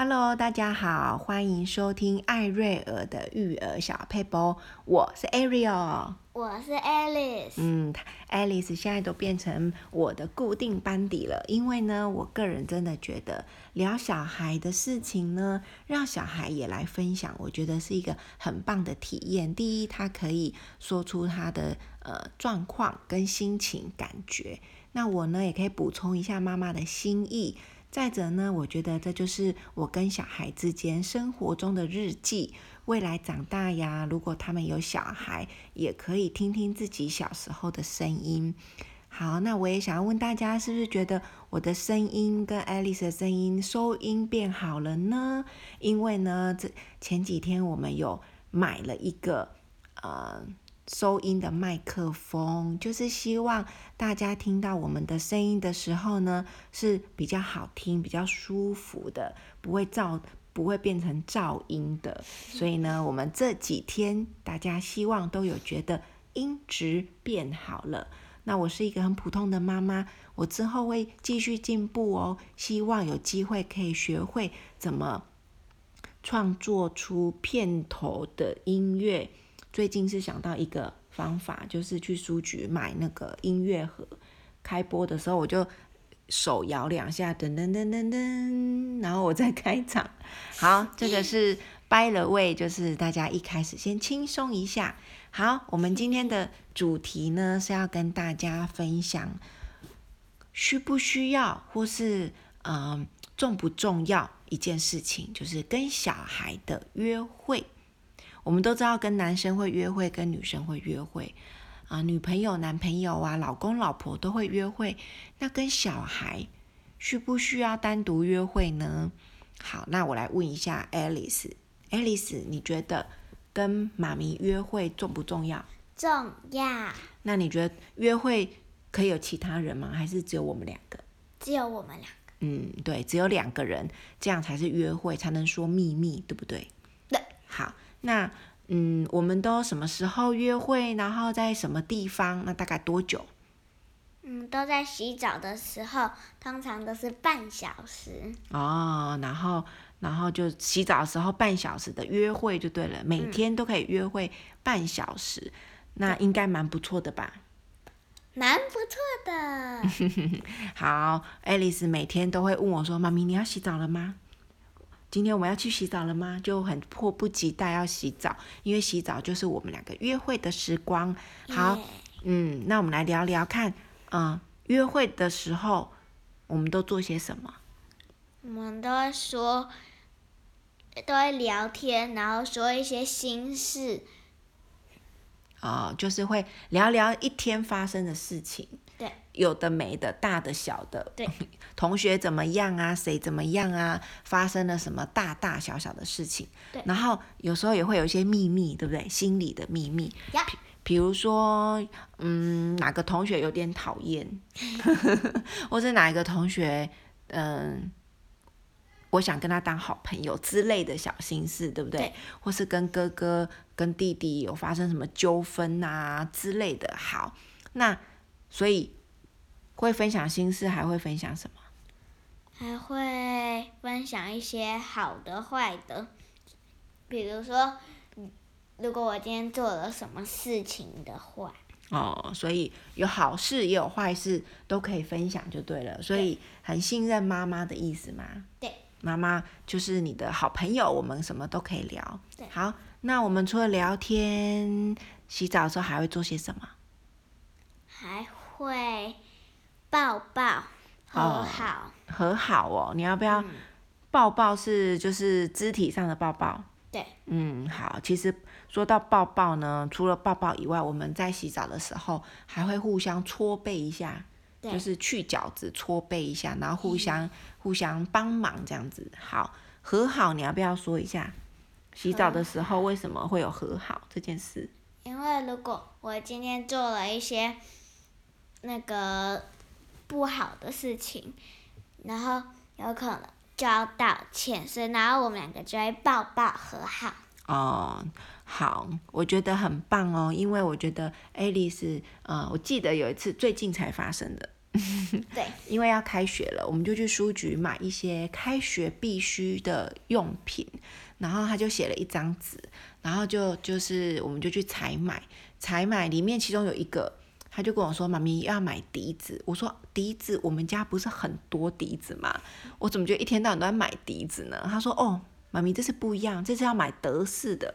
Hello，大家好，欢迎收听艾瑞尔的育儿小配播，我是 Ariel，我是 Alice。嗯，Alice 现在都变成我的固定班底了，因为呢，我个人真的觉得聊小孩的事情呢，让小孩也来分享，我觉得是一个很棒的体验。第一，他可以说出他的呃状况跟心情感觉，那我呢也可以补充一下妈妈的心意。再者呢，我觉得这就是我跟小孩之间生活中的日记。未来长大呀，如果他们有小孩，也可以听听自己小时候的声音。好，那我也想要问大家，是不是觉得我的声音跟 Alice 的声音收音变好了呢？因为呢，这前几天我们有买了一个呃。收音的麦克风，就是希望大家听到我们的声音的时候呢，是比较好听、比较舒服的，不会噪，不会变成噪音的。所以呢，我们这几天大家希望都有觉得音质变好了。那我是一个很普通的妈妈，我之后会继续进步哦。希望有机会可以学会怎么创作出片头的音乐。最近是想到一个方法，就是去书局买那个音乐盒，开播的时候我就手摇两下，噔噔噔噔噔，然后我再开场。好，这个是 by the way，就是大家一开始先轻松一下。好，我们今天的主题呢是要跟大家分享，需不需要或是嗯、重不重要一件事情，就是跟小孩的约会。我们都知道，跟男生会约会，跟女生会约会，啊，女朋友、男朋友啊，老公、老婆都会约会。那跟小孩需不需要单独约会呢？好，那我来问一下 Alice，Alice，你觉得跟妈咪约会重不重要？重要。那你觉得约会可以有其他人吗？还是只有我们两个？只有我们两个。嗯，对，只有两个人，这样才是约会，才能说秘密，对不对？对。好。那嗯，我们都什么时候约会？然后在什么地方？那大概多久？嗯，都在洗澡的时候，通常都是半小时。哦，然后然后就洗澡的时候半小时的约会就对了，每天都可以约会半小时，嗯、那应该蛮不错的吧？蛮不错的。好爱丽丝每天都会问我说：“妈咪，你要洗澡了吗？”今天我们要去洗澡了吗？就很迫不及待要洗澡，因为洗澡就是我们两个约会的时光。好嗯，那我们来聊聊看，嗯，约会的时候我们都做些什么？我们都会说，都会聊天，然后说一些心事。哦，就是会聊聊一天发生的事情。对，有的没的，大的小的，对，同学怎么样啊？谁怎么样啊？发生了什么大大小小的事情？对，然后有时候也会有一些秘密，对不对？心里的秘密。呀，比如说，嗯，哪个同学有点讨厌，或者哪一个同学，嗯，我想跟他当好朋友之类的小心事，对不对？对，或是跟哥哥、跟弟弟有发生什么纠纷啊之类的。好，那。所以会分享心事，还会分享什么？还会分享一些好的、坏的，比如说，如果我今天做了什么事情的话。哦，所以有好事也有坏事，都可以分享就对了。所以很信任妈妈的意思吗？对。妈妈就是你的好朋友，我们什么都可以聊。对。好，那我们除了聊天、洗澡的时候，还会做些什么？还会抱抱和好、哦、和好哦，你要不要抱抱？是就是肢体上的抱抱。对，嗯，好。其实说到抱抱呢，除了抱抱以外，我们在洗澡的时候还会互相搓背一下，就是去角质搓背一下，然后互相、嗯、互相帮忙这样子。好，和好，你要不要说一下？洗澡的时候为什么会有和好这件事？因为如果我今天做了一些。那个不好的事情，然后有可能就要道歉，所以然后我们两个就会抱抱和好。哦，好，我觉得很棒哦，因为我觉得 Alice，呃，我记得有一次最近才发生的，对，因为要开学了，我们就去书局买一些开学必须的用品。然后他就写了一张纸，然后就就是我们就去采买，采买里面其中有一个，他就跟我说：“妈咪要买笛子。”我说：“笛子，我们家不是很多笛子吗？我怎么觉得一天到晚都在买笛子呢？”他说：“哦，妈咪，这是不一样，这是要买德式的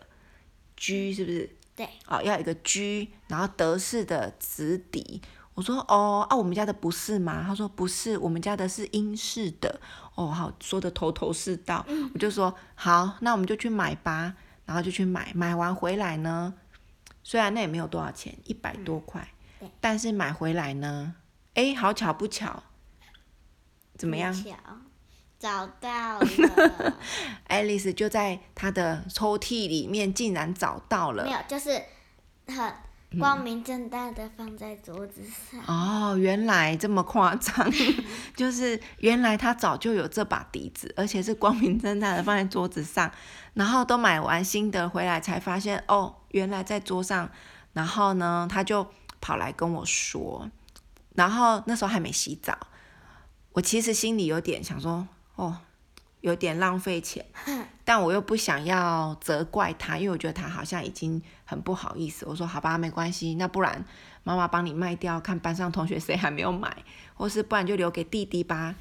，G 是不是？对，哦，要一个 G，然后德式的直笛。”我说哦啊，我们家的不是吗？他说不是，我们家的是英式的。哦，好，说的头头是道。嗯、我就说好，那我们就去买吧。然后就去买，买完回来呢，虽然那也没有多少钱，一百多块，嗯、但是买回来呢，哎，好巧不巧，怎么样？巧，找到了。爱丽丝就在她的抽屉里面，竟然找到了。没有，就是很。光明正大的放在桌子上。嗯、哦，原来这么夸张，就是原来他早就有这把笛子，而且是光明正大的放在桌子上，然后都买完新的回来才发现，哦，原来在桌上，然后呢，他就跑来跟我说，然后那时候还没洗澡，我其实心里有点想说，哦。有点浪费钱，但我又不想要责怪他，因为我觉得他好像已经很不好意思。我说好吧，没关系，那不然妈妈帮你卖掉，看班上同学谁还没有买，或是不然就留给弟弟吧。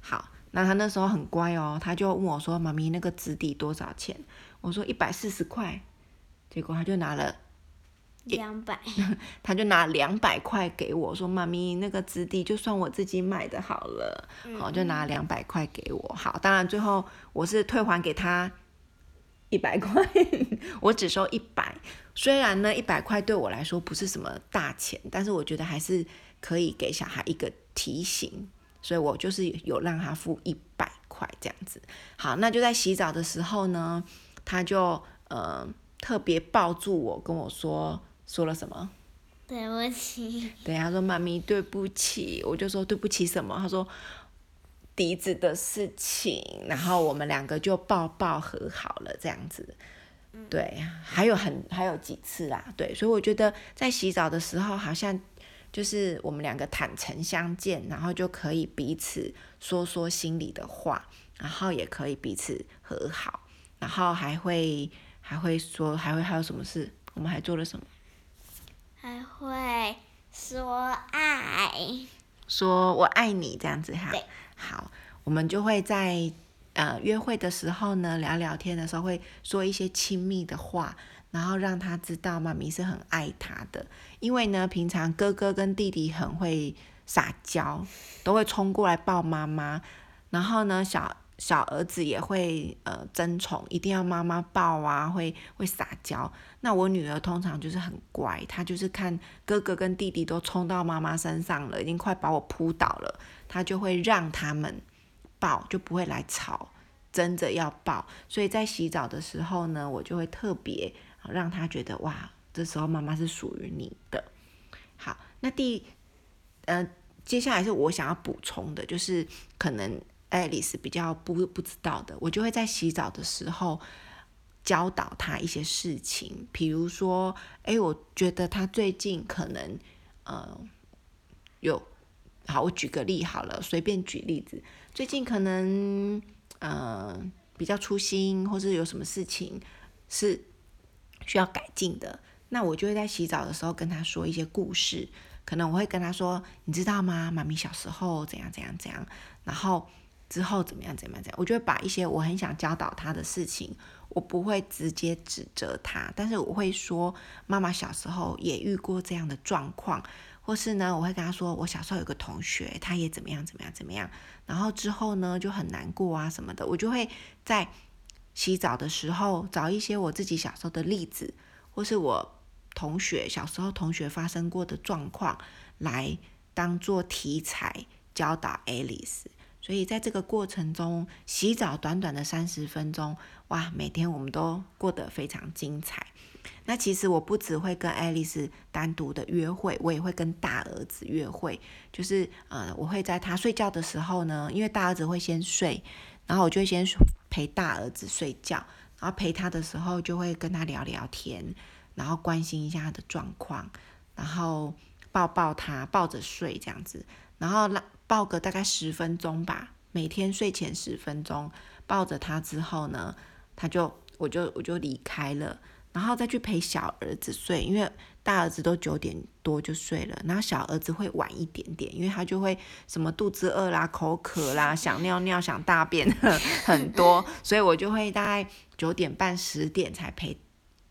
好，那他那时候很乖哦，他就问我说：“妈咪，那个纸底多少钱？”我说：“一百四十块。”结果他就拿了。两百，他就拿两百块给我，说：“妈咪，那个纸地就算我自己买的好了。嗯”好，就拿两百块给我。好，当然最后我是退还给他一百块，我只收一百。虽然呢，一百块对我来说不是什么大钱，但是我觉得还是可以给小孩一个提醒，所以我就是有让他付一百块这样子。好，那就在洗澡的时候呢，他就呃特别抱住我，跟我说。说了什么？对不起。对，他说：“妈咪，对不起。”我就说：“对不起什么？”他说：“笛子的事情。”然后我们两个就抱抱和好了，这样子。对，还有很还有几次啦。对，所以我觉得在洗澡的时候，好像就是我们两个坦诚相见，然后就可以彼此说说心里的话，然后也可以彼此和好，然后还会还会说还会还有什么事？我们还做了什么？还会说爱，说我爱你这样子哈。对好，我们就会在呃约会的时候呢，聊聊天的时候会说一些亲密的话，然后让他知道妈咪是很爱他的。因为呢，平常哥哥跟弟弟很会撒娇，都会冲过来抱妈妈，然后呢小。小儿子也会呃争宠，一定要妈妈抱啊，会会撒娇。那我女儿通常就是很乖，她就是看哥哥跟弟弟都冲到妈妈身上了，已经快把我扑倒了，她就会让他们抱，就不会来吵，争着要抱。所以在洗澡的时候呢，我就会特别让她觉得哇，这时候妈妈是属于你的。好，那第呃接下来是我想要补充的，就是可能。爱丽丝比较不不知道的，我就会在洗澡的时候教导她一些事情，比如说，哎，我觉得她最近可能，呃，有，好，我举个例好了，随便举例子，最近可能，呃，比较粗心，或是有什么事情是需要改进的，那我就会在洗澡的时候跟她说一些故事，可能我会跟她说，你知道吗？妈咪小时候怎样怎样怎样，然后。之后怎么样？怎么样？怎样？我就会把一些我很想教导他的事情，我不会直接指责他，但是我会说，妈妈小时候也遇过这样的状况，或是呢，我会跟他说，我小时候有个同学，他也怎么样怎么样怎么样，然后之后呢就很难过啊什么的，我就会在洗澡的时候找一些我自己小时候的例子，或是我同学小时候同学发生过的状况，来当做题材教导 Alice。所以在这个过程中，洗澡短短的三十分钟，哇，每天我们都过得非常精彩。那其实我不只会跟爱丽丝单独的约会，我也会跟大儿子约会。就是呃，我会在他睡觉的时候呢，因为大儿子会先睡，然后我就先陪大儿子睡觉，然后陪他的时候就会跟他聊聊天，然后关心一下他的状况，然后抱抱他，抱着睡这样子。然后抱个大概十分钟吧，每天睡前十分钟抱着他之后呢，他就我就我就离开了，然后再去陪小儿子睡，因为大儿子都九点多就睡了，然后小儿子会晚一点点，因为他就会什么肚子饿啦、口渴啦、想尿尿、想大便 很多，所以我就会大概九点半、十点才陪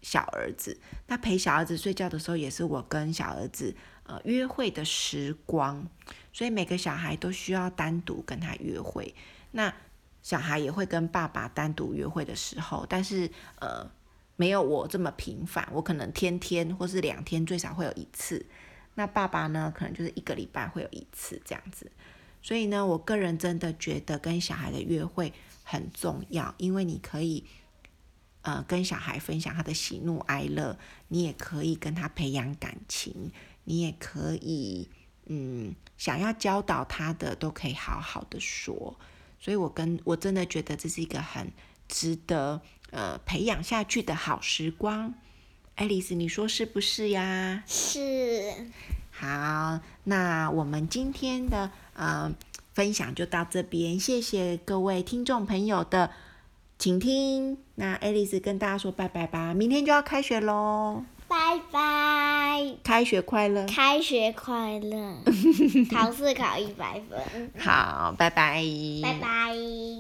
小儿子。那陪小儿子睡觉的时候，也是我跟小儿子呃约会的时光，所以每个小孩都需要单独跟他约会。那小孩也会跟爸爸单独约会的时候，但是呃。没有我这么频繁，我可能天天或是两天最少会有一次。那爸爸呢，可能就是一个礼拜会有一次这样子。所以呢，我个人真的觉得跟小孩的约会很重要，因为你可以呃跟小孩分享他的喜怒哀乐，你也可以跟他培养感情，你也可以嗯想要教导他的都可以好好的说。所以我跟我真的觉得这是一个很值得。呃，培养下去的好时光，爱丽丝，你说是不是呀？是。好，那我们今天的呃分享就到这边，谢谢各位听众朋友的倾听。那爱丽丝跟大家说拜拜吧，明天就要开学喽，拜拜，开学快乐，开学快乐，考试考一百分，好，拜拜，拜拜。